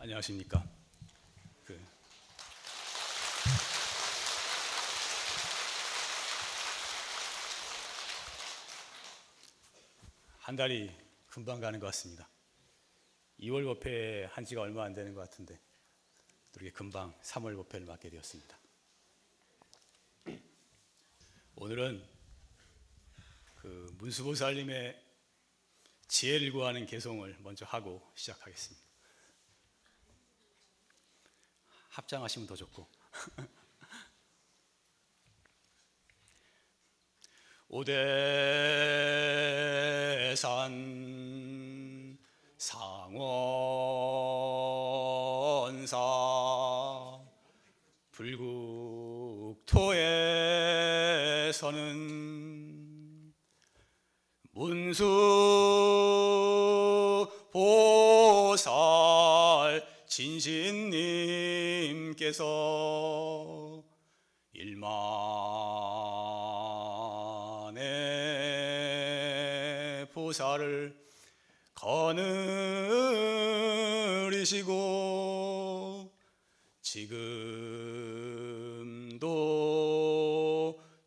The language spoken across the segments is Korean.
안녕하십니까. 그 한 달이 금방 가는 것 같습니다. 2월 법회 한 지가 얼마 안 되는 것 같은데 이렇게 금방 3월 법회를 맡게 되었습니다. 오늘은 그 문수보살님의 지혜를 구하는 개송을 먼저 하고 시작하겠습니다. 합장하시면 더 좋고. 오대산 상원사 불국토에서는 문수 보살 진신님 께서 일만의 보살을 거느리시고 지금도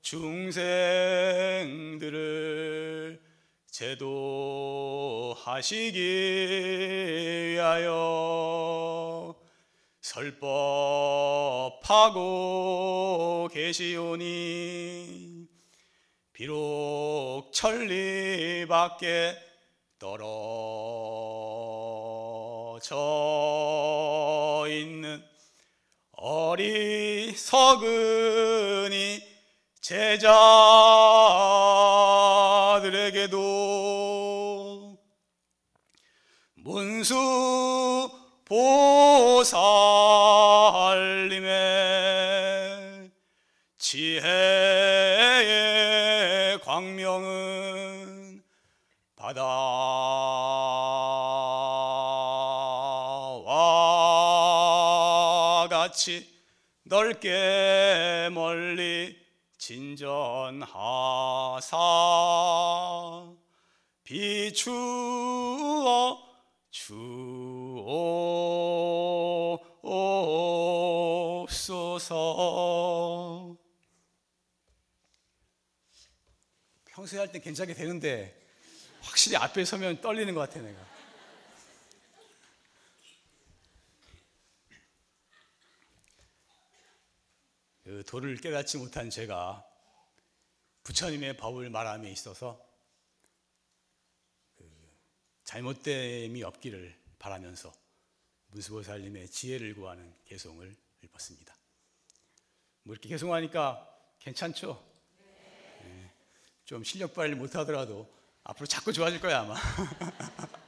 중생들을 제도하시기 위하여 설법하고 계시오니 비록 천리 밖에 떨어져 있는 어리석은이 제자들에게도 문수 보살님의 지혜의 광명은 바다와 같이 넓게 멀리 진전하사 비추 평소에 할 때 괜찮게 되는데 확실히 앞에 서면 떨리는 것 같아 내가 그 도를 깨닫지 못한 제가 부처님의 법을 말함에 있어서 그 잘못됨이 없기를 바라면서 문수보살님의 지혜를 구하는 개송을 읽었습니다. 뭐 이렇게 개송하니까 괜찮죠? 네. 좀 실력 발휘 못하더라도 앞으로 자꾸 좋아질 거야 아마.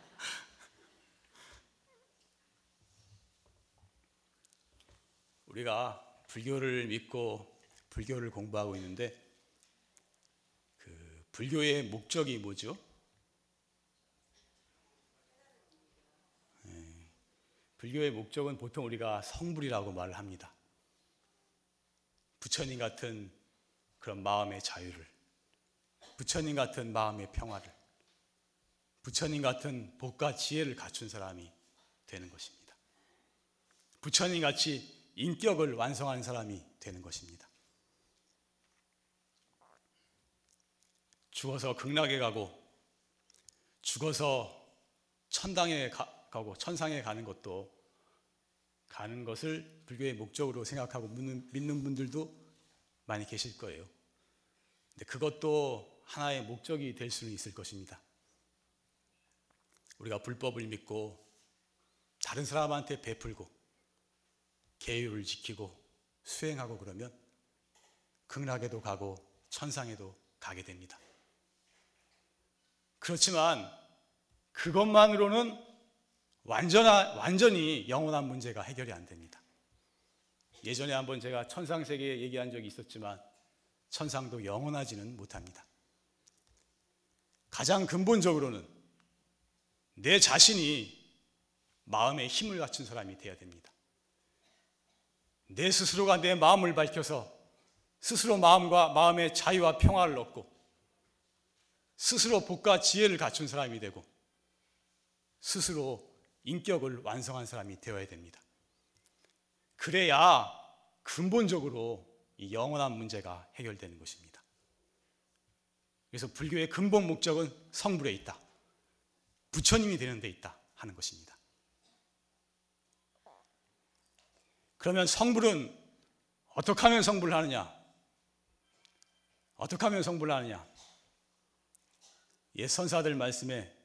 우리가 불교를 믿고 불교를 공부하고 있는데 그 불교의 목적이 뭐죠? 네. 불교의 목적은 보통 우리가 성불이라고 말을 합니다. 부처님 같은 그런 마음의 자유를, 부처님 같은 마음의 평화를, 부처님 같은 복과 지혜를 갖춘 사람이 되는 것입니다. 부처님 같이 인격을 완성한 사람이 되는 것입니다. 죽어서 극락에 가고 죽어서 천당에 가, 고 천상에 가는 것도 가는 것을 불교의 목적으로 생각하고 믿는, 믿는 분들도 많이 계실 거예요. 근데 그것도 하나의 목적이 될 수는 있을 것입니다. 우리가 불법을 믿고 다른 사람한테 베풀고 계율을 지키고 수행하고 그러면 극락에도 가고 천상에도 가게 됩니다. 그렇지만 그것만으로는 완전한, 완전히 영원한 문제가 해결이 안 됩니다. 예전에 한번 제가 천상세계 얘기한 적이 있었지만 천상도 영원하지는 못합니다. 가장 근본적으로는 내 자신이 마음에 힘을 갖춘 사람이 되어야 됩니다. 내 스스로가 내 마음을 밝혀서 스스로 마음과 마음의 자유와 평화를 얻고 스스로 복과 지혜를 갖춘 사람이 되고 스스로 인격을 완성한 사람이 되어야 됩니다. 그래야 근본적으로 이 영원한 문제가 해결되는 것입니다. 그래서 불교의 근본 목적은 성불에 있다. 부처님이 되는 데 있다 하는 것입니다. 그러면 성불은 어떻게 하면 성불을 하느냐? 어떻게 하면 성불을 하느냐? 옛 선사들 말씀에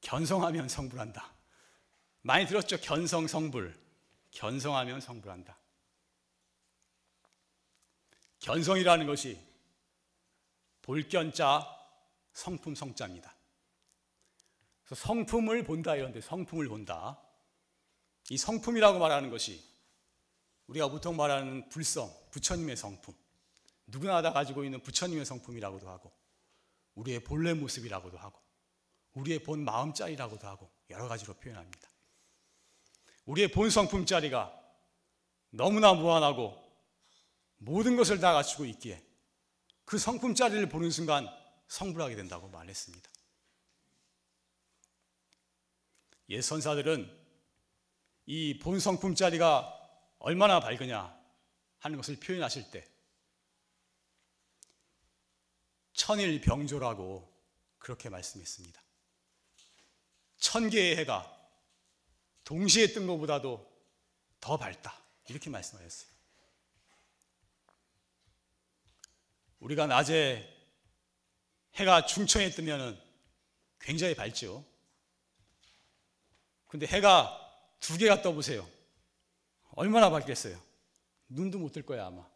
견성하면 성불한다. 많이 들었죠? 견성 성불. 견성하면 성불한다. 견성이라는 것이 볼견자 성품 성자입니다. 성품을 본다 이런데 성품을 본다. 이 성품이라고 말하는 것이 우리가 보통 말하는 불성, 부처님의 성품. 누구나 다 가지고 있는 부처님의 성품이라고도 하고 우리의 본래 모습이라고도 하고 우리의 본 마음자리라고도 하고 여러 가지로 표현합니다. 우리의 본 성품자리가 너무나 무한하고 모든 것을 다 갖추고 있기에 그 성품자리를 보는 순간 성불하게 된다고 말했습니다. 옛 선사들은 이 본 성품자리가 얼마나 밝으냐 하는 것을 표현하실 때 천일 병조라고 그렇게 말씀했습니다. 천 개의 해가 동시에 뜬 것보다도 더 밝다. 이렇게 말씀하셨어요. 우리가 낮에 해가 중천에 뜨면 굉장히 밝죠. 근데 해가 두 개가 떠보세요. 얼마나 밝겠어요? 눈도 못 뜰 거야, 아마.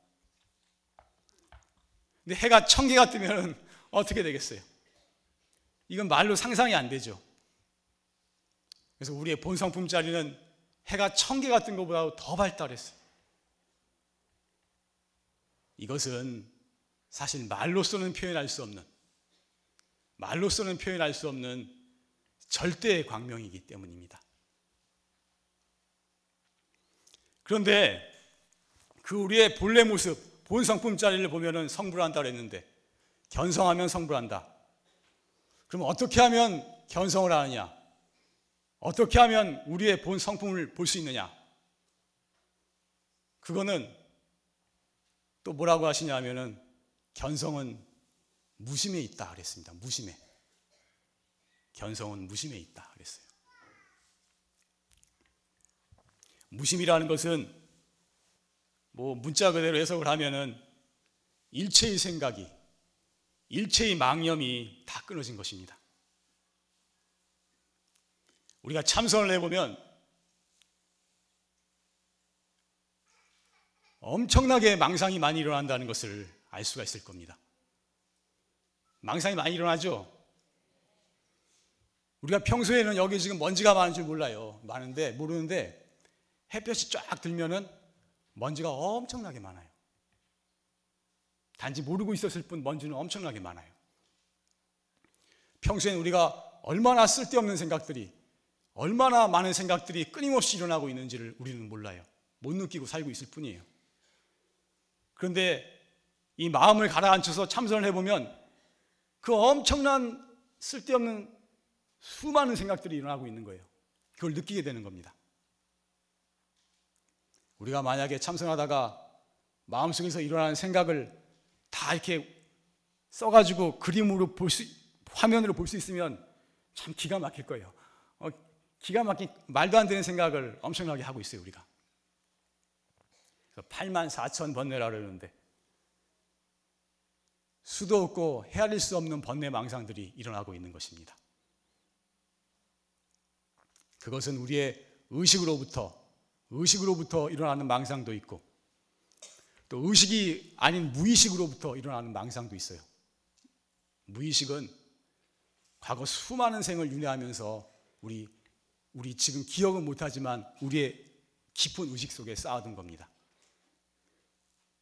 근데 해가 천 개가 뜨면 어떻게 되겠어요? 이건 말로 상상이 안 되죠. 그래서 우리의 본성품자리는 해가 천 개가 뜬 것보다 더 그랬어요. 이것은 사실 말로서는 표현할 수 없는, 말로서는 표현할 수 없는 절대의 광명이기 때문입니다. 그런데 그 우리의 본래 모습, 본 성품짜리를 보면은 성불한다 그랬는데 견성하면 성불한다. 그럼 어떻게 하면 견성을 하느냐? 어떻게 하면 우리의 본 성품을 볼 수 있느냐? 그거는 또 뭐라고 하시냐 하면은 견성은 무심에 있다 그랬습니다. 무심에. 견성은 무심에 있다 그랬어요. 무심이라는 것은 뭐 문자 그대로 해석을 하면은 일체의 생각이 일체의 망념이 다 끊어진 것입니다. 우리가 참선을 해보면 엄청나게 망상이 많이 일어난다는 것을 알 수가 있을 겁니다. 망상이 많이 일어나죠? 우리가 평소에는 여기 지금 먼지가 많은 줄 몰라요. 많은데, 모르는데 햇볕이 쫙 들면은 먼지가 엄청나게 많아요. 단지 모르고 있었을 뿐 먼지는 엄청나게 많아요. 평소엔 우리가 얼마나 쓸데없는 생각들이, 얼마나 많은 생각들이 끊임없이 일어나고 있는지를 우리는 몰라요. 못 느끼고 살고 있을 뿐이에요. 그런데 이 마음을 가라앉혀서 참선을 해보면 그 엄청난 쓸데없는 수많은 생각들이 일어나고 있는 거예요. 그걸 느끼게 되는 겁니다. 우리가 만약에 참선하다가 마음속에서 일어나는 생각을 다 이렇게 써가지고 그림으로 볼 수, 화면으로 볼 수 있으면 참 기가 막힐 거예요. 어, 기가 막힌 말도 안 되는 생각을 엄청나게 하고 있어요, 우리가. 8만 4천 번뇌라 그러는데 수도 없고 헤아릴 수 없는 번뇌 망상들이 일어나고 있는 것입니다. 그것은 우리의 의식으로부터 의식으로부터 일어나는 망상도 있고 또 의식이 아닌 무의식으로부터 일어나는 망상도 있어요. 무의식은 과거 수많은 생을 윤회하면서 우리 우리 지금 기억은 못하지만 우리의 깊은 의식 속에 쌓아둔 겁니다.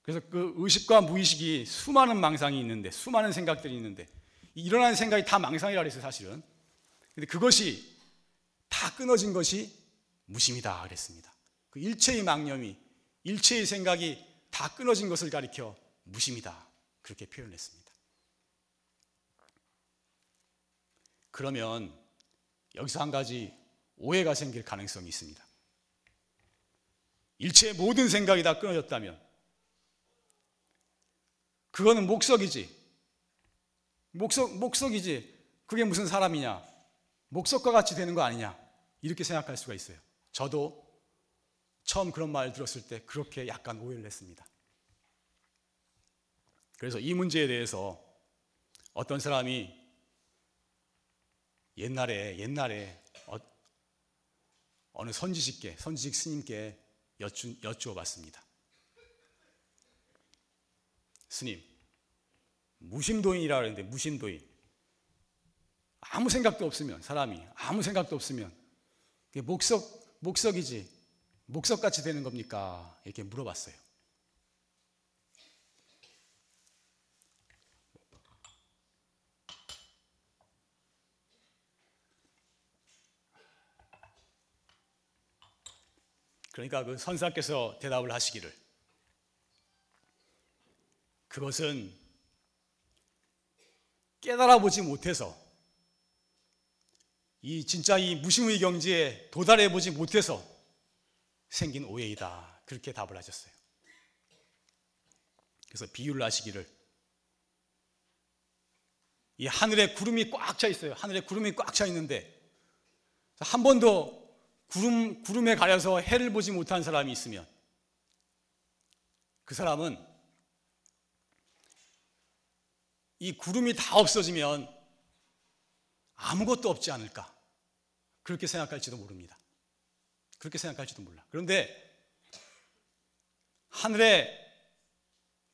그래서 그 의식과 무의식이 수많은 망상이 있는데 수많은 생각들이 있는데 일어나는 생각이 다 망상이라 그랬어요 사실은. 근데 그것이 다 끊어진 것이 무심이다 그랬습니다. 그 일체의 망념이 일체의 생각이 다 끊어진 것을 가리켜 무심이다. 그렇게 표현했습니다. 그러면 여기서 한 가지 오해가 생길 가능성이 있습니다. 일체의 모든 생각이 다 끊어졌다면 그거는 목석이지. 목석, 목석이지. 그게 무슨 사람이냐. 목석과 같이 되는 거 아니냐. 이렇게 생각할 수가 있어요. 저도 처음 그런 말을 들었을 때 그렇게 약간 오해를 했습니다. 그래서 이 문제에 대해서 어떤 사람이 옛날에 옛날에 어, 느 선지식께 선지식 스님께 여쭈, 여쭈어 봤습니다. 스님, 무심도인이라 그러는데 무심도인. 아무 생각도 없으면 사람이 아무 생각도 없으면 목석 목석이지 목석 같이 되는 겁니까? 이렇게 물어봤어요. 그러니까 그 선사께서 대답을 하시기를 그것은 깨달아 보지 못해서 이 진짜 이 무심의 경지에 도달해 보지 못해서 생긴 오해이다. 그렇게 답을 하셨어요. 그래서 비유를 하시기를 이 하늘에 구름이 꽉 차 있어요. 하늘에 구름이 꽉 차 있는데 한 번도 구름, 구름에 가려서 해를 보지 못한 사람이 있으면 그 사람은 이 구름이 다 없어지면 아무것도 없지 않을까. 그렇게 생각할지도 모릅니다. 그렇게 생각할지도 몰라. 그런데 하늘에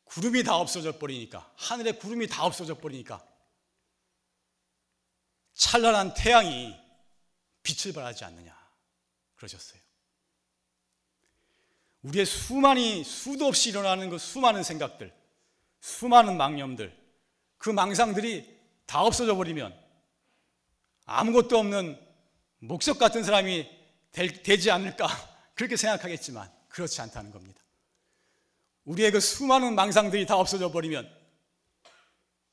구름이 다 없어져 버리니까, 하늘에 구름이 다 없어져 버리니까 찬란한 태양이 빛을 발하지 않느냐. 그러셨어요. 우리의 수많이 수도 없이 일어나는 그 수많은 생각들, 수많은 망념들, 그 망상들이 다 없어져 버리면 아무것도 없는 목석 같은 사람이 되, 지 않을까 그렇게 생각하겠지만 그렇지 않다는 겁니다. 우리의 그 수많은 망상들이 다 없어져 버리면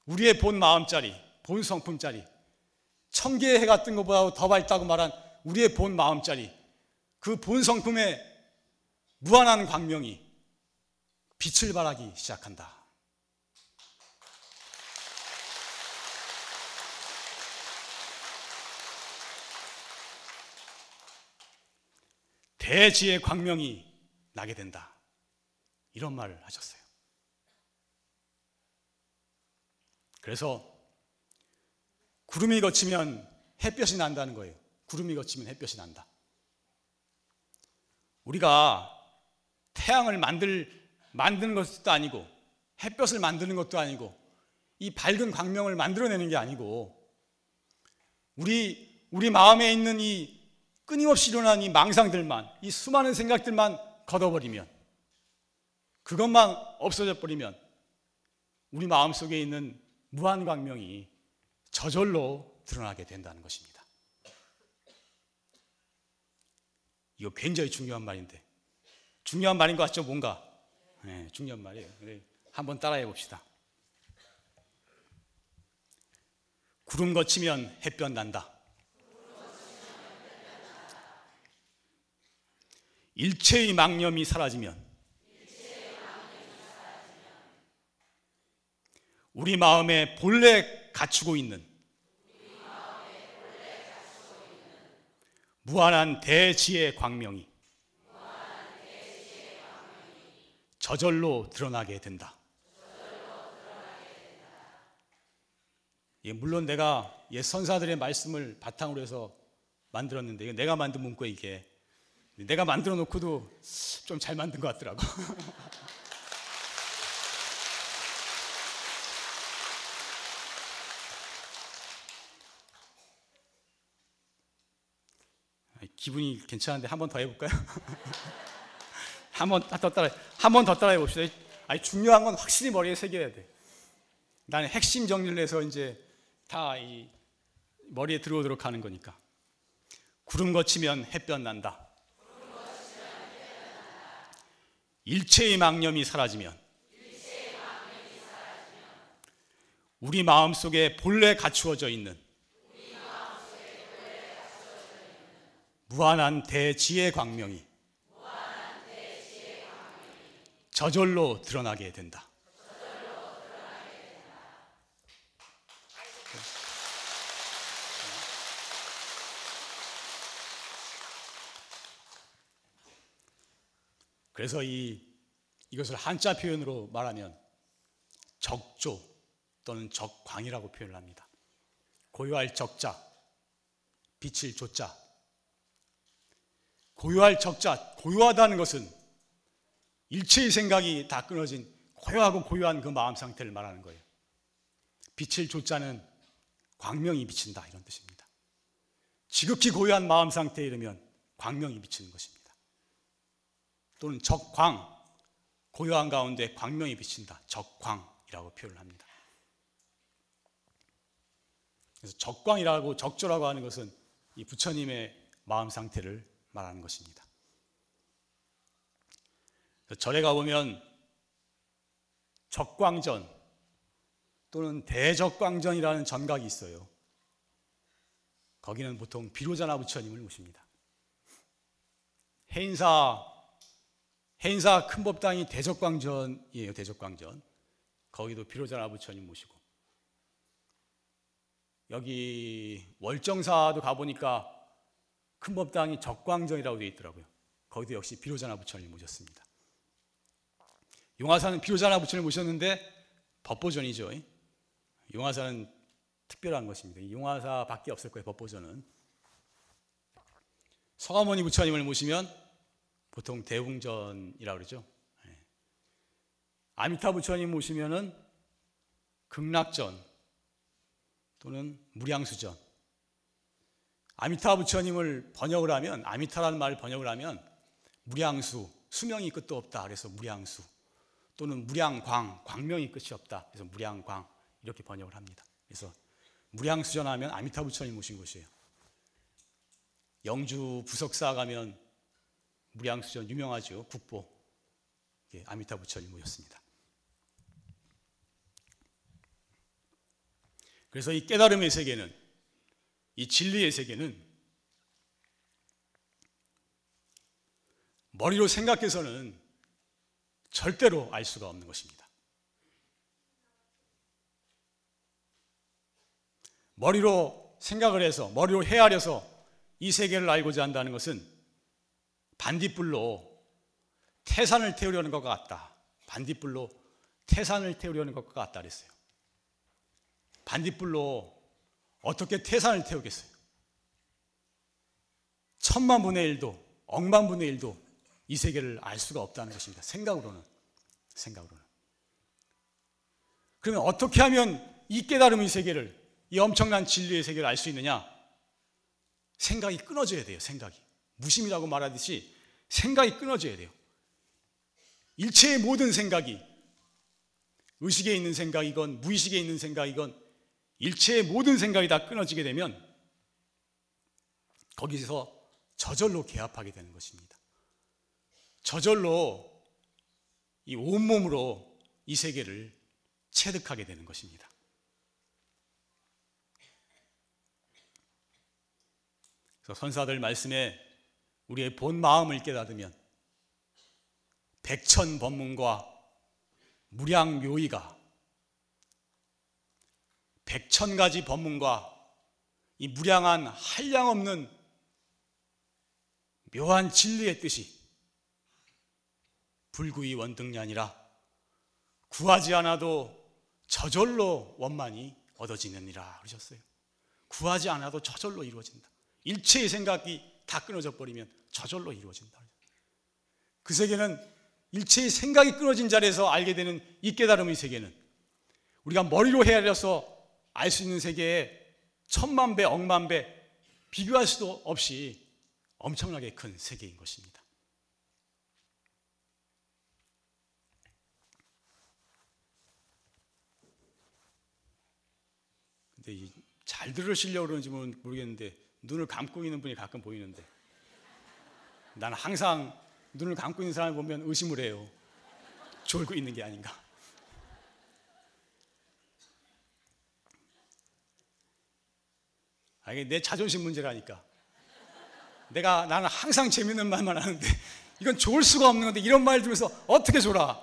우리의 본 마음짜리, 본 성품짜리, 천 개의 해가 뜬 것보다 더 밝다고 말한 우리의 본 마음짜리, 그 본 성품의 무한한 광명이 빛을 발하기 시작한다. 대지의 광명이 나게 된다. 이런 말을 하셨어요. 그래서 구름이 거치면 햇볕이 난다는 거예요. 구름이 거치면 햇볕이 난다. 우리가 태양을 만들, 만드는 것도 아니고 햇볕을 만드는 것도 아니고 이 밝은 광명을 만들어내는 게 아니고 우리, 우리 마음에 있는 이 끊임없이 일어나는 이 망상들만 이 수많은 생각들만 걷어버리면 그것만 없어져 버리면 우리 마음 속에 있는 무한 광명이 저절로 드러나게 된다는 것입니다. 이거 굉장히 중요한 말인데. 중요한 말인 것 같죠, 뭔가? 네, 중요한 말이에요. 네, 한번 따라해 봅시다. 구름 거치면 햇볕 난다. 일체의 망념이 사라지면 우리 마음에 본래 갖추고 있는 무한한 대지의 광명이 저절로 드러나게 된다. 예, 물론 내가 옛 선사들의 말씀을 바탕으로 해서 만들었는데 내가 만든 문구에 이게 내가 만들어 놓고도 좀 잘 만든 것 같더라고. 기분이 괜찮은데 한 번 더 해볼까요? 한 번 더 따라 한 번 더 따라해 봅시다. 아니 중요한 건 확실히 머리에 새겨야 돼. 나는 핵심 정리를 해서 이제 다이 머리에 들어오도록 하는 거니까. 구름 거치면 햇볕 난다. 일체의 망념이 사라지면 우리 마음 속에 본래 갖추어져 있는 무한한 대지의 광명이 저절로 드러나게 된다. 그래서 이 이것을 한자 표현으로 말하면 적조 또는 적광이라고 표현을 합니다. 고요할 적자, 빛을 조자. 고요할 적자, 고요하다는 것은 일체의 생각이 다 끊어진 고요하고 고요한 그 마음 상태를 말하는 거예요. 빛을 조자는 광명이 비친다 이런 뜻입니다. 지극히 고요한 마음 상태에 이르면 광명이 비치는 것입니다. 또는 적광, 고요한 가운데 광명이 비친다. 적광이라고 표현을 합니다. 그래서 적광이라고 적조라고 하는 것은 이 부처님의 마음 상태를 말하는 것입니다. 절에 가보면 적광전 또는 대적광전이라는 전각이 있어요. 거기는 보통 비로자나 부처님을 모십니다. 해인사 해인사 큰 법당이 대적광전이에요. 대적광전. 거기도 비로자나 부처님 모시고 여기 월정사도 가보니까 큰 법당이 적광전이라고 되어 있더라고요. 거기도 역시 비로자나 부처님 모셨습니다. 용화사는 비로자나 부처님 모셨는데 법보전이죠. 용화사는 특별한 것입니다. 용화사밖에 없을 거예요. 법보전은 서가모니 부처님을 모시면 보통 대웅전이라고 그러죠. 예. 아미타 부처님 모시면은 극락전 또는 무량수전. 아미타 부처님을 번역을 하면 아미타라는 말을 번역을 하면 무량수 수명이 끝도 없다. 그래서 무량수 또는 무량광 광명이 끝이 없다. 그래서 무량광 이렇게 번역을 합니다. 그래서 무량수전하면 아미타 부처님 모신 곳이에요. 영주 부석사 가면 무량수전 유명하죠. 국보 아미타 부처님 모였습니다. 그래서 이 깨달음의 세계는 이 진리의 세계는 머리로 생각해서는 절대로 알 수가 없는 것입니다. 머리로 생각을 해서 머리로 헤아려서 이 세계를 알고자 한다는 것은 반딧불로 태산을 태우려는 것과 같다. 반딧불로 태산을 태우려는 것과 같다 그랬어요. 반딧불로 어떻게 태산을 태우겠어요? 천만 분의 일도, 억만 분의 일도 이 세계를 알 수가 없다는 것입니다. 생각으로는. 생각으로는. 그러면 어떻게 하면 이 깨달음의 세계를, 이 엄청난 진리의 세계를 알 수 있느냐? 생각이 끊어져야 돼요, 생각이. 무심이라고 말하듯이 생각이 끊어져야 돼요. 일체의 모든 생각이 의식에 있는 생각이건 무의식에 있는 생각이건 일체의 모든 생각이 다 끊어지게 되면 거기서 저절로 개합하게 되는 것입니다. 저절로 이 온몸으로 이 세계를 체득하게 되는 것입니다. 그래서 선사들 말씀에 우리의 본 마음을 깨닫으면 백천 법문과 무량 묘의가 백천 가지 법문과 이 무량한 한량 없는 묘한 진리의 뜻이 불구이 원등이 아니라 구하지 않아도 저절로 원만이 얻어지느니라 그러셨어요. 구하지 않아도 저절로 이루어진다. 일체의 생각이 다 끊어져 버리면 저절로 이루어진다. 그 세계는 일체의 생각이 끊어진 자리에서 알게 되는 이 깨달음의 세계는 우리가 머리로 헤아려서 알 수 있는 세계에 천만 배, 억만 배 비교할 수도 없이 엄청나게 큰 세계인 것입니다. 근데 잘 들으시려고 그러는지 모르겠는데 눈을 감고 있는 분이 가끔 보이는데 나는 항상 눈을 감고 있는 사람을 보면 의심을 해요. 졸고 있는 게 아닌가. 아, 이게 내 자존심 문제라니까. 내가 나는 항상 재밌는 말만 하는데 이건 좋을 수가 없는 건데 이런 말 들으면서 어떻게 졸아?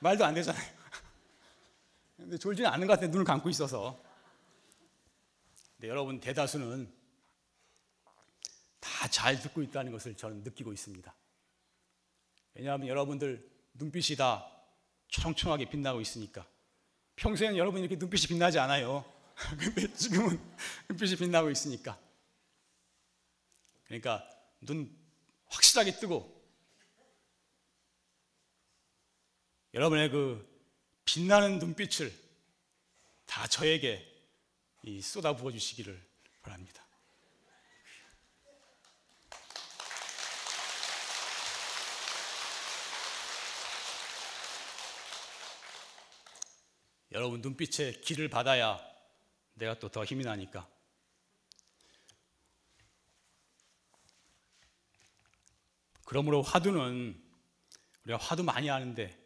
말도 안 되잖아요. 근데 졸지는 않는 것 같아요. 눈을 감고 있어서. 근데 여러분 대다수는 다 잘 듣고 있다는 것을 저는 느끼고 있습니다. 왜냐하면 여러분들 눈빛이 다 초롱초롱하게 빛나고 있으니까. 평소에는 여러분 이렇게 눈빛이 빛나지 않아요. 근데 지금은 눈빛이 빛나고 있으니까. 그러니까 눈 확실하게 뜨고 여러분의 그 빛나는 눈빛을 다 저에게 쏟아 부어 주시기를 바랍니다. 여러분 눈빛에 길을 받아야 내가 또 더 힘이 나니까. 그러므로 화두는 우리가 화두 많이 하는데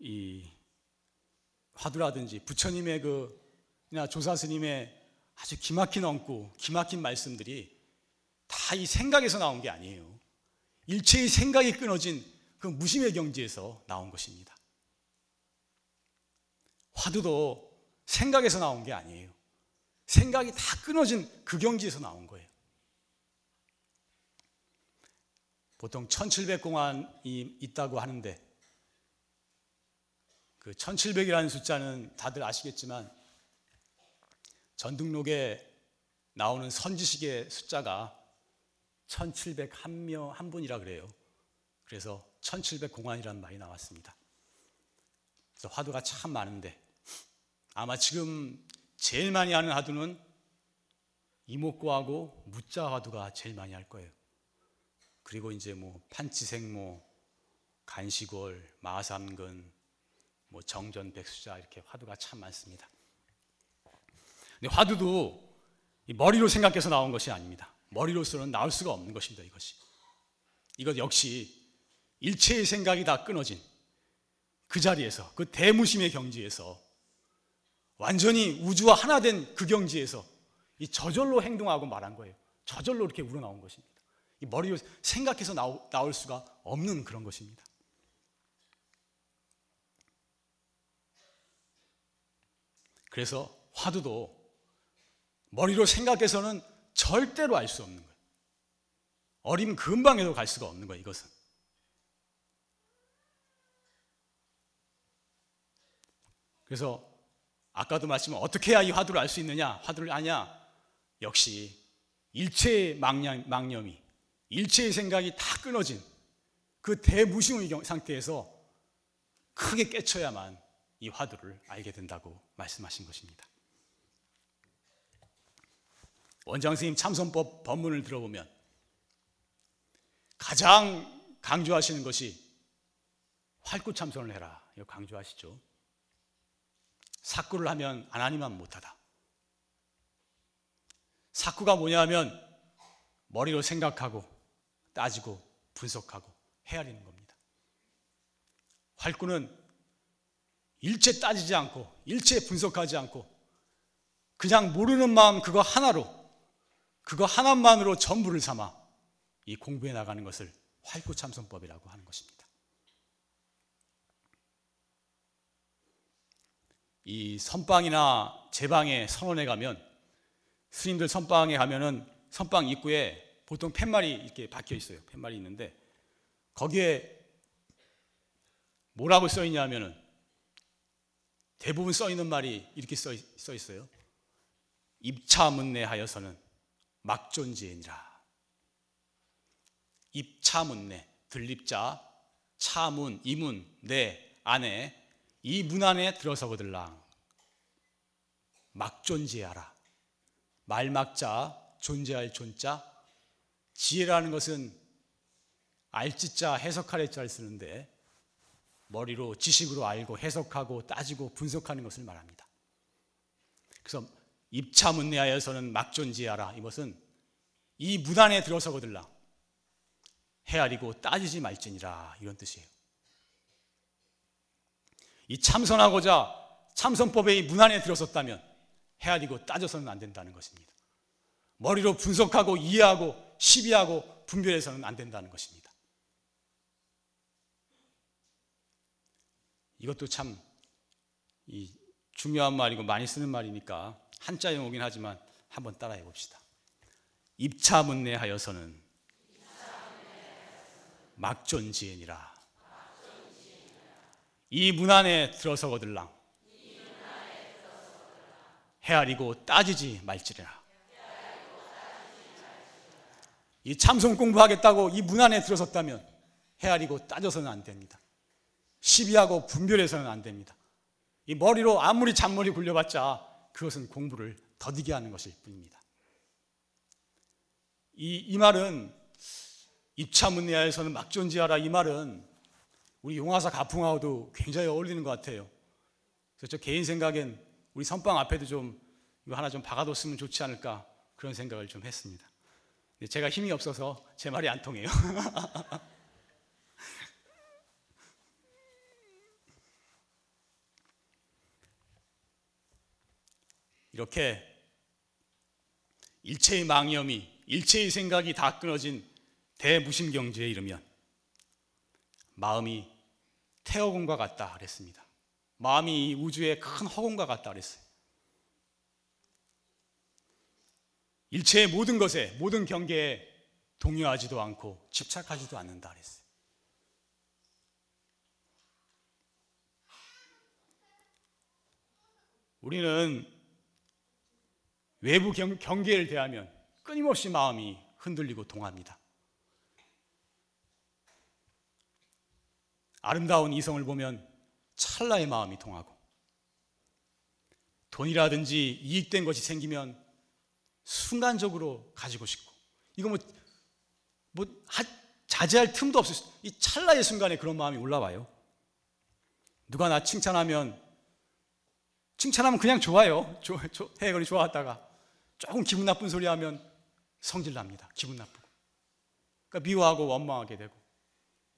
이 화두라든지 부처님의 그나 조사 스님의 아주 기막힌 엉고 기막힌 말씀들이 다 이 생각에서 나온 게 아니에요. 일체의 생각이 끊어진 그 무심의 경지에서 나온 것입니다. 화두도 생각에서 나온 게 아니에요. 생각이 다 끊어진 그 경지에서 나온 거예요. 보통 1700공안이 있다고 하는데 그 1700이라는 숫자는 다들 아시겠지만 전등록에 나오는 선지식의 숫자가 1701명 한 분이라 그래요. 그래서 1700공안이라는 말이 나왔습니다. 그래서 화두가 참 많은데 아마 지금 제일 많이 하는 화두는 이목구하고 무자 화두가 제일 많이 할 거예요. 그리고 이제 뭐 판치생모, 간시골, 마삼근, 뭐 정전 백수자 이렇게 화두가 참 많습니다. 근데 화두도 머리로 생각해서 나온 것이 아닙니다. 머리로서는 나올 수가 없는 것입니다. 이것이 이것 역시 일체의 생각이 다 끊어진 그 자리에서 그 대무심의 경지에서 완전히 우주와 하나 된 그 경지에서 이 저절로 행동하고 말한 거예요. 저절로 이렇게 우러나온 것입니다. 이 머리로 생각해서 나오, 나올 수가 없는 그런 것입니다. 그래서 화두도 머리로 생각해서는 절대로 알 수 없는 거예요. 어림 근방에도 갈 수가 없는 거예요, 이것은. 그래서 아까도 말씀 어떻게 해야 이 화두를 알 수 있느냐? 화두를 아냐? 역시 일체의 망념, 망념이, 일체의 생각이 다 끊어진 그 대무심의 상태에서 크게 깨쳐야만 이 화두를 알게 된다고 말씀하신 것입니다. 원장 스님 참선법 법문을 들어보면 가장 강조하시는 것이 활구 참선을 해라. 이거 강조하시죠. 사구를 하면 안 하니만 못하다. 사구가 뭐냐면 머리로 생각하고 따지고 분석하고 헤아리는 겁니다. 활구는 일체 따지지 않고 일체 분석하지 않고 그냥 모르는 마음 그거 하나로 그거 하나만으로 전부를 삼아 이 공부해 나가는 것을 활구 참선법이라고 하는 것입니다. 이 선방이나 제방에 선원에 가면 스님들 선방에 가면은 선방 입구에 보통 팻말이 이렇게 박혀 있어요. 팻말이 있는데 거기에 뭐라고 써 있냐면은 대부분 써 있는 말이 이렇게 써, 써 있어요. 입차문내하여서는 막존지이니라. 입차문내 들립자 차문 이문 내 안에 이 문 안에 들어서거들랑 막존지하라. 말 막자 존재할 존자 지혜라는 것은 알지자 해석할 자를 쓰는데 머리로 지식으로 알고 해석하고 따지고 분석하는 것을 말합니다. 그래서 입차문내하여서는 막존지하라 이것은 이 무단에 들어서거들라 헤아리고 따지지 말지니라 이런 뜻이에요. 이 참선하고자 참선법의 이 문안에 들어섰다면 헤아리고 따져서는 안 된다는 것입니다. 머리로 분석하고 이해하고 시비하고 분별해서는 안 된다는 것입니다. 이것도 참 중요한 말이고 많이 쓰는 말이니까 한자 용어긴 하지만 한번 따라해 봅시다. 입차문내하여서는 막존지엔이라. 이 문 안에 들어서 거들랑 헤아리고 따지지 말지라. 이 참선 공부하겠다고 이 문 안에 들어섰다면 헤아리고 따져서는 안 됩니다. 시비하고 분별해서는 안 됩니다. 이 머리로 아무리 잔머리 굴려봤자 그것은 공부를 더디게 하는 것일 뿐입니다. 이, 이 말은 입차문내하에서는 막존지하라 이 말은 우리 용화사 가풍하고도 굉장히 어울리는 것 같아요. 그래서 저 개인 생각엔 우리 선방 앞에도 좀 이거 하나 좀 박아뒀으면 좋지 않을까 그런 생각을 좀 했습니다. 제가 힘이 없어서 제 말이 안 통해요. 이렇게 일체의 망념이 일체의 생각이 다 끊어진 대무심경지에 이르면 마음이 태어공과 같다 그랬습니다. 마음이 우주의 큰 허공과 같다 그랬어요. 일체의 모든 것에 모든 경계에 동요하지도 않고 집착하지도 않는다 그랬어요. 우리는 외부 경, 경계를 대하면 끊임없이 마음이 흔들리고 동합니다. 아름다운 이성을 보면 찰나의 마음이 통하고 돈이라든지 이익된 것이 생기면 순간적으로 가지고 싶고 이거 뭐, 뭐 하, 자제할 틈도 없어요. 이 찰나의 순간에 그런 마음이 올라와요. 누가 나 칭찬하면 칭찬하면 그냥 좋아요. 해거리 좋아하다가 조금 기분 나쁜 소리 하면 성질 납니다. 기분 나쁘고. 그러니까 미워하고 원망하게 되고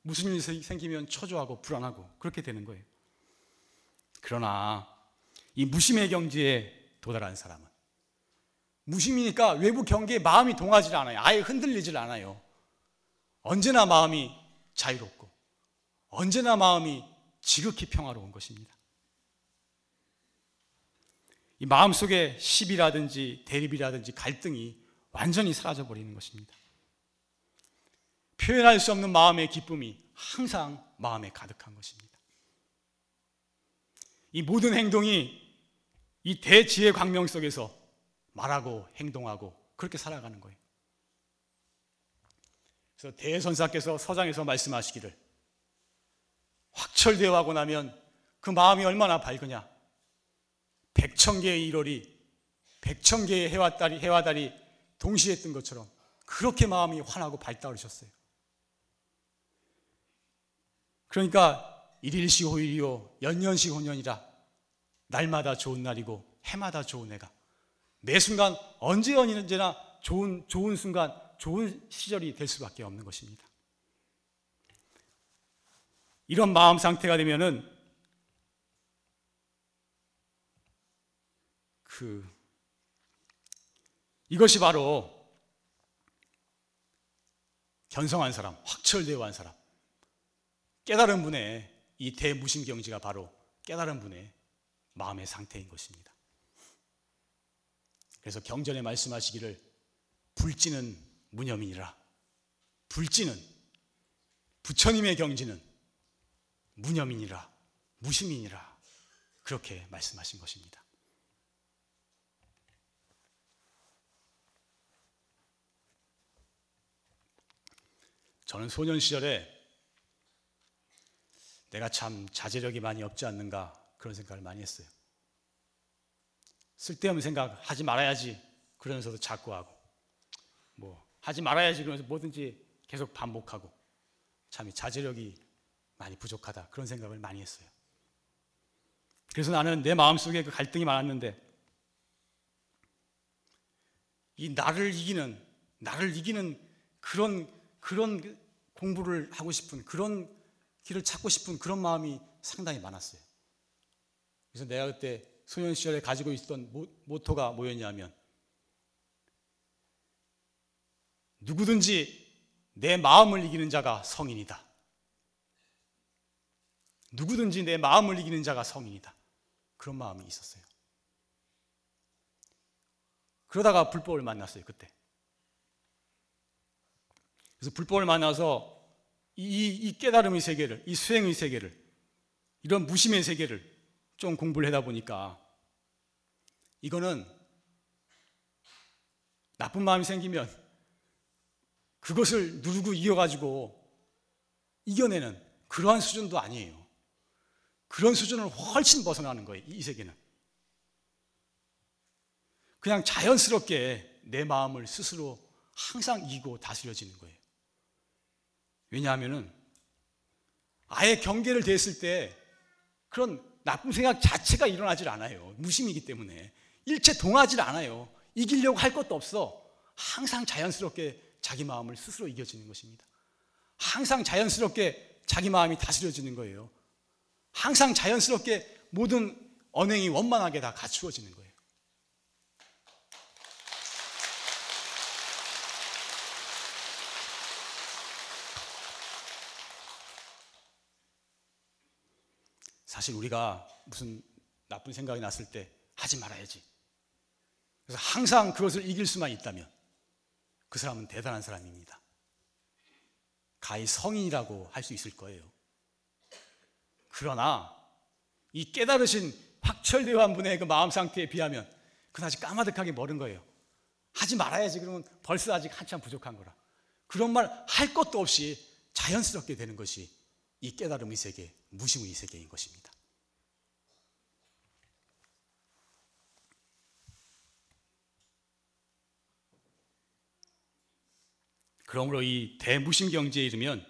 무슨 일이 생기면 초조하고 불안하고 그렇게 되는 거예요. 그러나 이 무심의 경지에 도달한 사람은 무심이니까 외부 경계에 마음이 동하지 않아요. 아예 흔들리질 않아요. 언제나 마음이 자유롭고 언제나 마음이 지극히 평화로운 것입니다. 이 마음 속에 시비라든지 대립이라든지 갈등이 완전히 사라져 버리는 것입니다. 표현할 수 없는 마음의 기쁨이 항상 마음에 가득한 것입니다. 이 모든 행동이 이 대지혜 광명 속에서 말하고 행동하고 그렇게 살아가는 거예요. 그래서 대선사께서 서장에서 말씀하시기를 확철대오하고 나면 그 마음이 얼마나 밝으냐. 백천 개의 일월이 백천 개의 해와 달이 해와 달이 동시에 뜬 것처럼 그렇게 마음이 환하고 밝다 그러셨어요. 그러니까 일일시 호일이요 연년시 호년이라 날마다 좋은 날이고 해마다 좋은 해가 매 순간 언제 언제나 좋은 좋은 순간 좋은 시절이 될 수밖에 없는 것입니다. 이런 마음 상태가 되면은 그 이것이 바로 견성한 사람, 확철대오한 사람, 깨달은 분의 이 대무심경지가 바로 깨달은 분의 마음의 상태인 것입니다. 그래서 경전에 말씀하시기를 불지는 무념이니라. 불지는 부처님의 경지는 무념이니라. 무심이니라. 그렇게 말씀하신 것입니다. 저는 소년 시절에 내가 참 자제력이 많이 없지 않는가 그런 생각을 많이 했어요. 쓸데없는 생각 하지 말아야지 그러면서도 자꾸 하고 뭐 하지 말아야지 그러면서 뭐든지 계속 반복하고 참 자제력이 많이 부족하다 그런 생각을 많이 했어요. 그래서 나는 내 마음속에 그 갈등이 많았는데 이 나를 이기는 나를 이기는 그런 그런 공부를 하고 싶은 그런 길을 찾고 싶은 그런 마음이 상당히 많았어요. 그래서 내가 그때 소년 시절에 가지고 있었던 모토가 뭐였냐면 누구든지 내 마음을 이기는 자가 성인이다. 누구든지 내 마음을 이기는 자가 성인이다. 그런 마음이 있었어요. 그러다가 불법을 만났어요, 그때. 그래서 불법을 만나서 이, 이 깨달음의 세계를, 이 수행의 세계를, 이런 무심의 세계를 좀 공부를 하다 보니까 이거는 나쁜 마음이 생기면 그것을 누르고 이겨가지고 이겨내는 그러한 수준도 아니에요. 그런 수준을 훨씬 벗어나는 거예요, 이 세계는. 그냥 자연스럽게 내 마음을 스스로 항상 이기고 다스려지는 거예요. 왜냐하면은 아예 경계를 댔을 때 그런 나쁜 생각 자체가 일어나질 않아요. 무심이기 때문에. 일체 동하질 않아요. 이기려고 할 것도 없어. 항상 자연스럽게 자기 마음을 스스로 이겨지는 것입니다. 항상 자연스럽게 자기 마음이 다스려지는 거예요. 항상 자연스럽게 모든 언행이 원만하게 다 갖추어지는 거예요. 사실 우리가 무슨 나쁜 생각이 났을 때 하지 말아야지. 그래서 항상 그것을 이길 수만 있다면 그 사람은 대단한 사람입니다. 가히 성인이라고 할 수 있을 거예요. 그러나 이 깨달으신 확철대한 분의 그 마음 상태에 비하면 그건 아직 까마득하게 멀은 거예요. 하지 말아야지 그러면 벌써 아직 한참 부족한 거라. 그런 말 할 것도 없이 자연스럽게 되는 것이 이 깨달음의 세계, 무심의 세계인 것입니다. 그러므로 이 대무심 경지에 이르면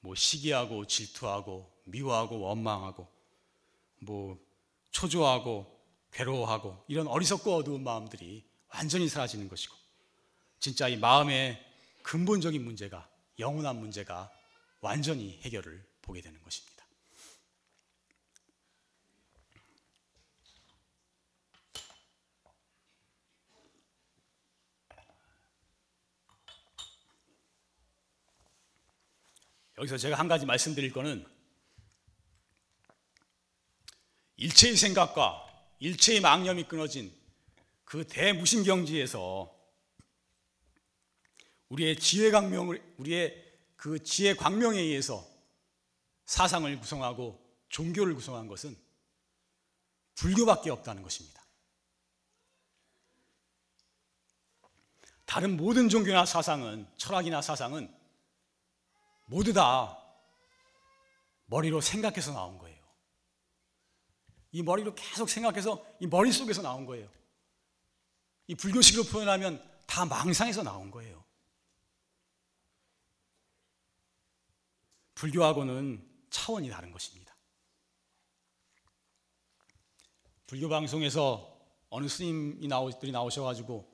뭐 시기하고 질투하고 미워하고 원망하고 뭐 초조하고 괴로워하고 이런 어리석고 어두운 마음들이 완전히 사라지는 것이고 진짜 이 마음의 근본적인 문제가 영원한 문제가 완전히 해결을 보게 되는 것입니다. 여기서 제가 한 가지 말씀드릴 거는 일체의 생각과 일체의 망념이 끊어진 그 대무심경지에서 우리의 지혜 광명을 우리의 그 지혜 광명에 의해서 사상을 구성하고 종교를 구성한 것은 불교밖에 없다는 것입니다. 다른 모든 종교나 사상은 철학이나 사상은 모두 다 머리로 생각해서 나온 거예요. 이 머리로 계속 생각해서 이 머릿속에서 나온 거예요. 이 불교식으로 표현하면 다 망상에서 나온 거예요. 불교하고는 차원이 다른 것입니다. 불교 방송에서 어느 스님이 나오들이 나오셔가지고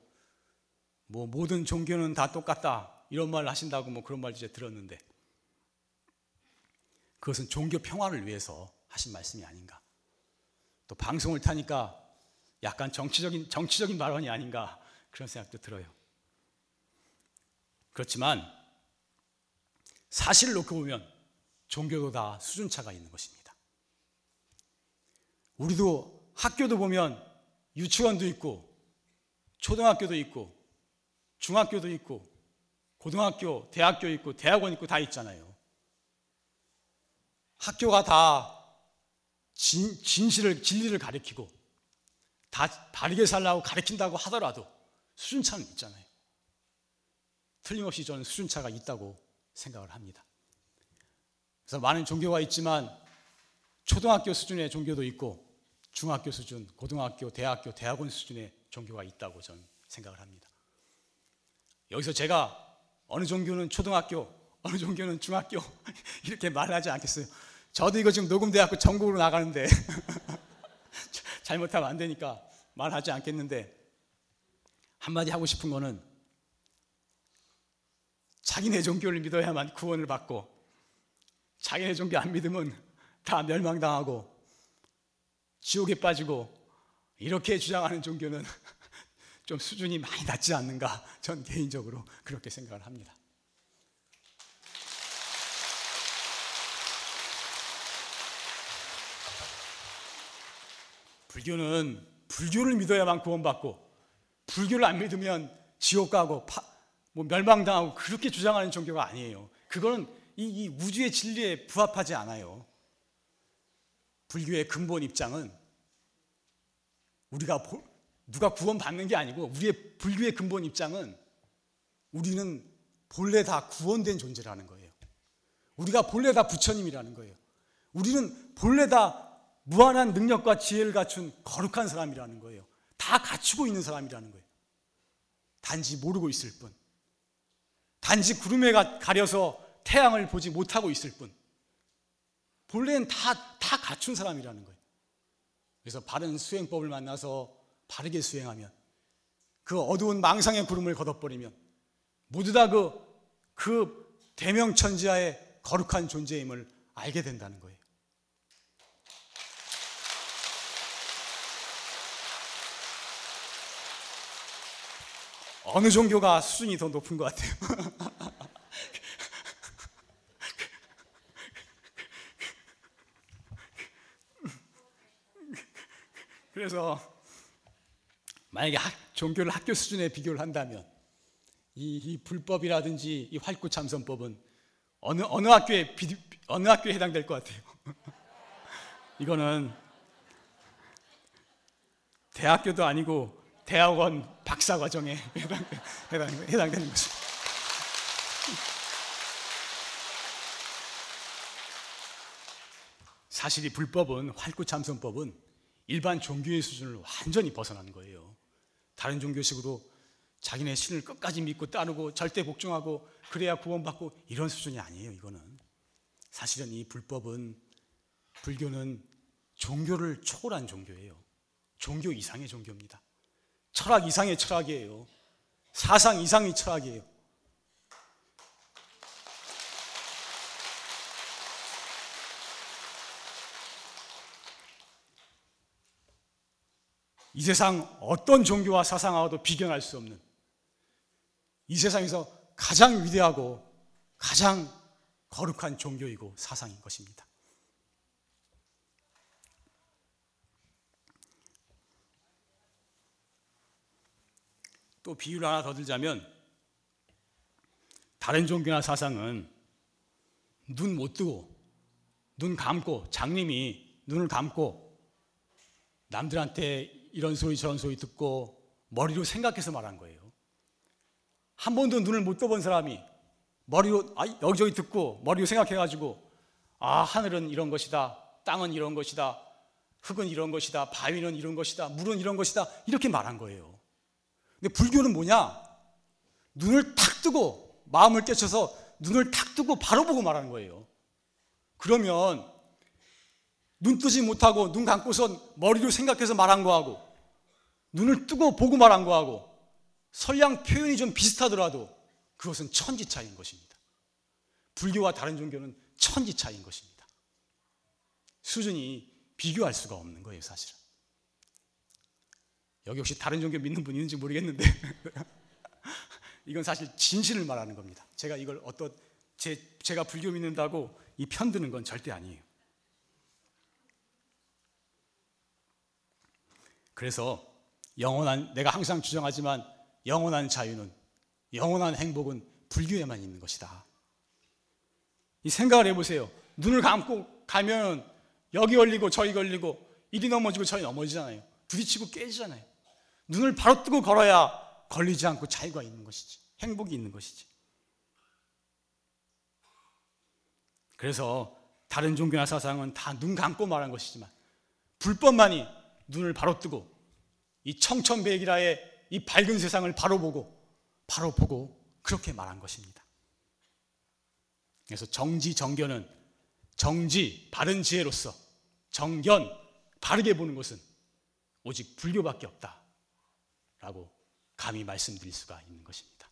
뭐 모든 종교는 다 똑같다 이런 말 하신다고 뭐 그런 말 이제 들었는데 그것은 종교 평화를 위해서 하신 말씀이 아닌가. 또 방송을 타니까 약간 정치적인, 정치적인 발언이 아닌가 그런 생각도 들어요. 그렇지만 사실을 놓고 보면 종교도 다 수준차가 있는 것입니다. 우리도 학교도 보면 유치원도 있고 초등학교도 있고 중학교도 있고 고등학교, 대학교 있고 대학원 있고 다 있잖아요. 학교가 다 진, 진실을, 진리를 가리키고 다 바르게 살라고 가르친다고 하더라도 수준차는 있잖아요. 틀림없이 저는 수준차가 있다고 생각을 합니다. 그래서 많은 종교가 있지만 초등학교 수준의 종교도 있고 중학교 수준, 고등학교, 대학교, 대학원 수준의 종교가 있다고 저는 생각을 합니다. 여기서 제가 어느 종교는 초등학교, 어느 종교는 중학교 이렇게 말하지 않겠어요. 저도 이거 지금 녹음돼갖고 전국으로 나가는데 잘못하면 안 되니까 말하지 않겠는데 한마디 하고 싶은 거는 자기네 종교를 믿어야만 구원을 받고 자기네 종교 안 믿으면 다 멸망당하고 지옥에 빠지고 이렇게 주장하는 종교는 좀 수준이 많이 낮지 않는가 전 개인적으로 그렇게 생각을 합니다. 불교는 불교를 믿어야만 구원받고 불교를 안 믿으면 지옥 가고 파, 뭐 멸망당하고 그렇게 주장하는 종교가 아니에요. 그거는 이, 이 우주의 진리에 부합하지 않아요. 불교의 근본 입장은 우리가 보, 누가 구원받는 게 아니고 우리의 불교의 근본 입장은 우리는 본래 다 구원된 존재라는 거예요. 우리가 본래 다 부처님이라는 거예요. 우리는 본래 다 무한한 능력과 지혜를 갖춘 거룩한 사람이라는 거예요. 다 갖추고 있는 사람이라는 거예요. 단지 모르고 있을 뿐. 단지 구름에 가려서 태양을 보지 못하고 있을 뿐. 본래는 다, 다 갖춘 사람이라는 거예요. 그래서 바른 수행법을 만나서 바르게 수행하면 그 어두운 망상의 구름을 걷어버리면 모두 다 그, 그 대명천지하의 거룩한 존재임을 알게 된다는 거예요. 어느 종교가 수준이 더 높은 것 같아요. 그래서 만약에 학, 종교를 학교 수준에 비교를 한다면 이, 이 불법이라든지 이 활구 참선법은 어느 어느 학교에 비, 어느 학교에 해당될 것 같아요. 이거는 대학교도 아니고 대학원 박사 과정에 해당, 해당, 해당되는 것입니다. 사실 이 불법은 활구참선법은 일반 종교의 수준을 완전히 벗어난 거예요. 다른 종교식으로 자기네 신을 끝까지 믿고 따르고 절대 복종하고 그래야 구원받고 이런 수준이 아니에요. 이거는 사실은 이 불법은 불교는 종교를 초월한 종교예요. 종교 이상의 종교입니다. 철학 이상의 철학이에요. 사상 이상의 철학이에요. 이 세상 어떤 종교와 사상하고도 비견할 수 없는 이 세상에서 가장 위대하고 가장 거룩한 종교이고 사상인 것입니다. 또 비유를 하나 더 들자면 다른 종교나 사상은 눈 못 뜨고 눈 감고 장님이 눈을 감고 남들한테 이런 소리 저런 소리 듣고 머리로 생각해서 말한 거예요. 한 번도 눈을 못 떠본 사람이 머리로 아, 여기저기 듣고 머리로 생각해가지고 아 하늘은 이런 것이다, 땅은 이런 것이다, 흙은 이런 것이다, 바위는 이런 것이다, 물은 이런 것이다 이렇게 말한 거예요. 근데 불교는 뭐냐? 눈을 탁 뜨고 마음을 깨쳐서 눈을 탁 뜨고 바로 보고 말하는 거예요. 그러면 눈 뜨지 못하고 눈 감고선 머리로 생각해서 말한 거하고 눈을 뜨고 보고 말한 거하고 설량 표현이 좀 비슷하더라도 그것은 천지 차이인 것입니다. 불교와 다른 종교는 천지 차이인 것입니다. 수준이 비교할 수가 없는 거예요, 사실은. 여기 혹시 다른 종교 믿는 분 있는지 모르겠는데 이건 사실 진실을 말하는 겁니다. 제가 이걸 어떤 제, 제가 불교 믿는다고 이 편드는 건 절대 아니에요. 그래서 영원한 내가 항상 주장하지만 영원한 자유는 영원한 행복은 불교에만 있는 것이다. 이 생각을 해보세요. 눈을 감고 가면 여기 걸리고 저기 걸리고 이리 넘어지고 저리 넘어지잖아요. 부딪히고 깨지잖아요. 눈을 바로 뜨고 걸어야 걸리지 않고 자유가 있는 것이지. 행복이 있는 것이지. 그래서 다른 종교나 사상은 다 눈 감고 말한 것이지만 불법만이 눈을 바로 뜨고 이 청천백이라의 이 밝은 세상을 바로 보고 바로 보고 그렇게 말한 것입니다. 그래서 정지 정견은 정지 바른 지혜로서 정견 바르게 보는 것은 오직 불교밖에 없다. 라고 감히 말씀드릴 수가 있는 것입니다.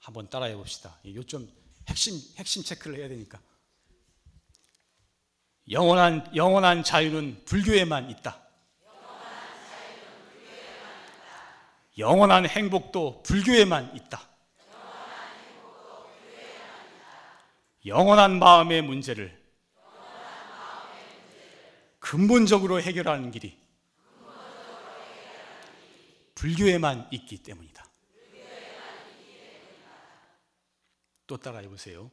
한번 따라해 봅시다. 요점 핵심 핵심 체크를 해야 되니까. 영원한 영원한 자유는 불교에만 있다. 영원한 행복도 불교에만 있다. 영원한 마음의 문제를 근본적으로 해결하는 길이 불교에만 있기 때문이다. 또 따라해 보세요.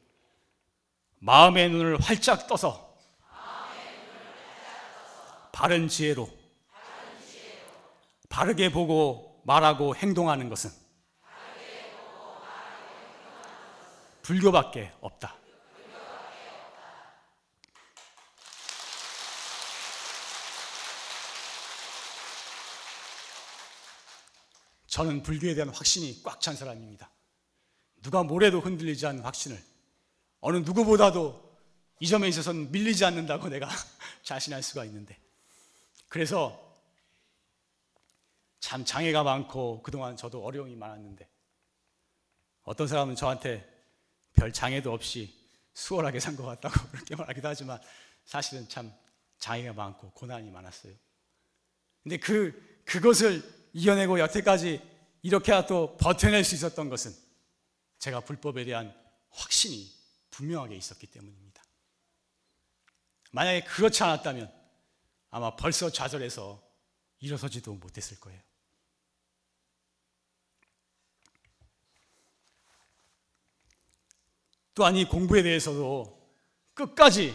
마음의 눈을 활짝 떠서 바른 지혜로 바르게 보고 말하고 행동하는 것은 불교밖에 없다. 저는 불교에 대한 확신이 꽉 찬 사람입니다. 누가 뭐래도 흔들리지 않는 확신을 어느 누구보다도 이 점에 있어서는 밀리지 않는다고 내가 자신할 수가 있는데 그래서 참 장애가 많고 그동안 저도 어려움이 많았는데 어떤 사람은 저한테 별 장애도 없이 수월하게 산 것 같다고 그렇게 말하기도 하지만 사실은 참 장애가 많고 고난이 많았어요. 근데 그, 그것을 이겨내고 여태까지 이렇게 또 버텨낼 수 있었던 것은 제가 불법에 대한 확신이 분명하게 있었기 때문입니다. 만약에 그렇지 않았다면 아마 벌써 좌절해서 일어서지도 못했을 거예요. 또한 이 공부에 대해서도 끝까지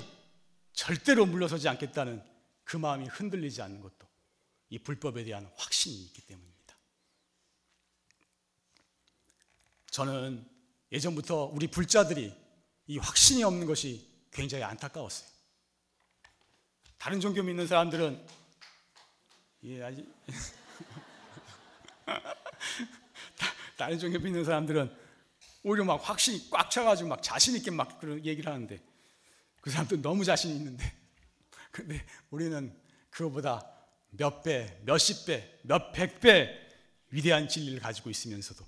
절대로 물러서지 않겠다는 그 마음이 흔들리지 않는 것도 이 불법에 대한 확신이 있기 때문입니다. 저는 예전부터 우리 불자들이 이 확신이 없는 것이 굉장히 안타까웠어요. 다른 종교 믿는 사람들은 예, 아직 다른 종교 믿는 사람들은 오히려 막 확신이 꽉 차가지고 막 자신 있게 막 그런 얘기를 하는데 그 사람들 너무 자신 있는데 근데 우리는 그거보다 몇 배, 몇십 배, 몇백 배 위대한 진리를 가지고 있으면서도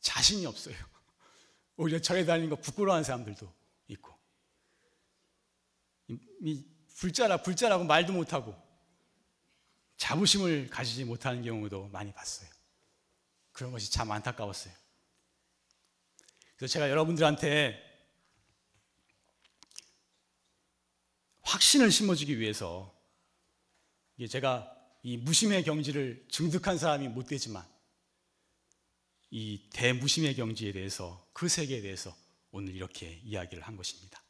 자신이 없어요. 오히려 절에 다니는 거 부끄러워하는 사람들도 있고. 이 불자라 불자라고 말도 못하고 자부심을 가지지 못하는 경우도 많이 봤어요. 그런 것이 참 안타까웠어요. 그래서 제가 여러분들한테 확신을 심어주기 위해서 제가 이 무심의 경지를 증득한 사람이 못 되지만 이 대무심의 경지에 대해서 그 세계에 대해서 오늘 이렇게 이야기를 한 것입니다.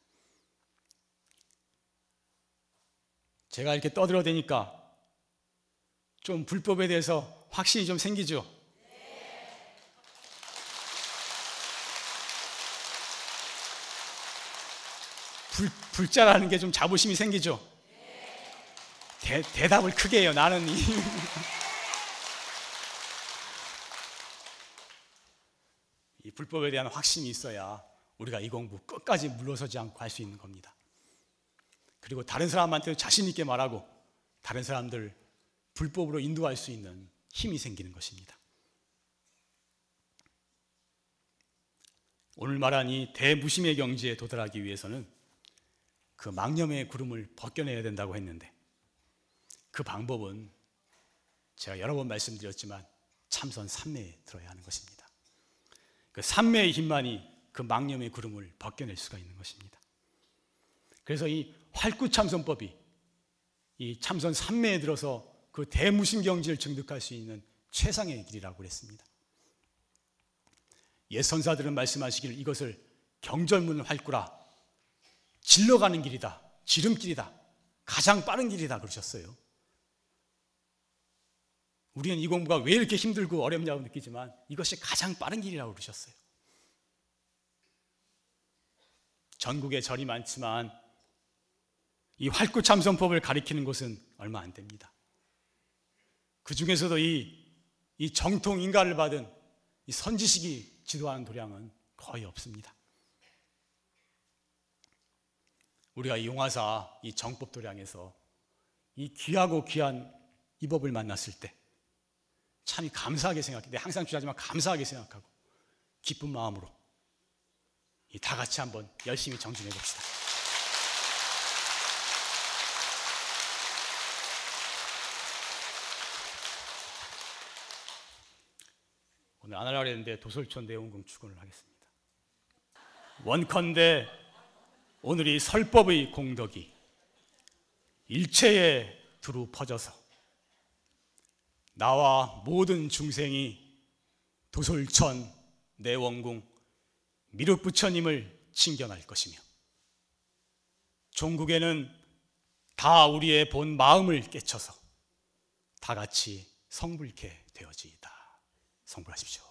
제가 이렇게 떠들어대니까 좀 불법에 대해서 확신이 좀 생기죠? 불, 불자라는 게 좀 자부심이 생기죠? 대, 대답을 크게 해요. 나는 이. 이 불법에 대한 확신이 있어야 우리가 이 공부 끝까지 물러서지 않고 할 수 있는 겁니다. 그리고 다른 사람한테 자신 있게 말하고 다른 사람들 불법으로 인도할 수 있는 힘이 생기는 것입니다. 오늘 말한 이 대무심의 경지에 도달하기 위해서는 그 망념의 구름을 벗겨내야 된다고 했는데 그 방법은 제가 여러 번 말씀드렸지만 참선 삼매에 들어야 하는 것입니다. 그 삼매의 힘만이 그 망념의 구름을 벗겨낼 수가 있는 것입니다. 그래서 이 활구참선법이 이 참선 삼매에 들어서 그 대무심경지를 증득할 수 있는 최상의 길이라고 그랬습니다. 옛 선사들은 말씀하시기를 이것을 경절문 활구라 질러가는 길이다. 지름길이다. 가장 빠른 길이다 그러셨어요. 우리는 이 공부가 왜 이렇게 힘들고 어렵냐고 느끼지만 이것이 가장 빠른 길이라고 그러셨어요. 전국에 절이 많지만 이 활구참선법을 가리키는 곳은 얼마 안 됩니다. 그 중에서도 이, 이 정통 인가를 받은 이 선지식이 지도하는 도량은 거의 없습니다. 우리가 이 용화사 이 정법 도량에서 이 귀하고 귀한 이 법을 만났을 때 참 감사하게 생각해. 내가 항상 주하지만 감사하게 생각하고 기쁜 마음으로 다 같이 한번 열심히 정진해 봅시다. 오늘 안 하려고 했는데 도솔촌 내원궁 축원을 하겠습니다. 원컨대 오늘이 설법의 공덕이 일체에 두루 퍼져서 나와 모든 중생이 도솔천 내 원궁 미륵부처님을 칭견할 것이며 종국에는 다 우리의 본 마음을 깨쳐서 다 같이 성불케 되어지이다. 성불하십시오.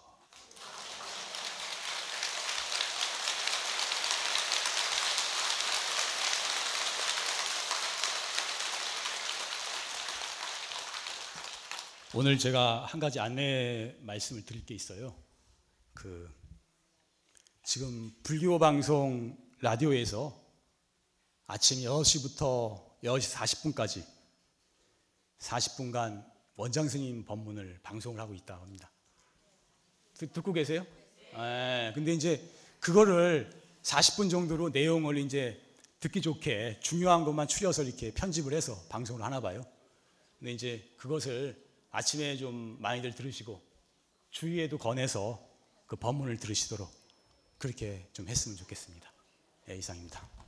오늘 제가 한 가지 안내 말씀을 드릴 게 있어요. 그 지금 불교 방송 라디오에서 아침 6시부터 6시 40분까지 40분간 원장 스님 법문을 방송을 하고 있다고 합니다. 듣, 듣고 계세요? 예, 근데 이제 그거를 40분 정도로 내용을 이제 듣기 좋게 중요한 것만 추려서 이렇게 편집을 해서 방송을 하나 봐요. 근데 이제 그것을 아침에 좀 많이들 들으시고 주위에도 권해서 그 법문을 들으시도록 그렇게 좀 했으면 좋겠습니다. 예, 이상입니다.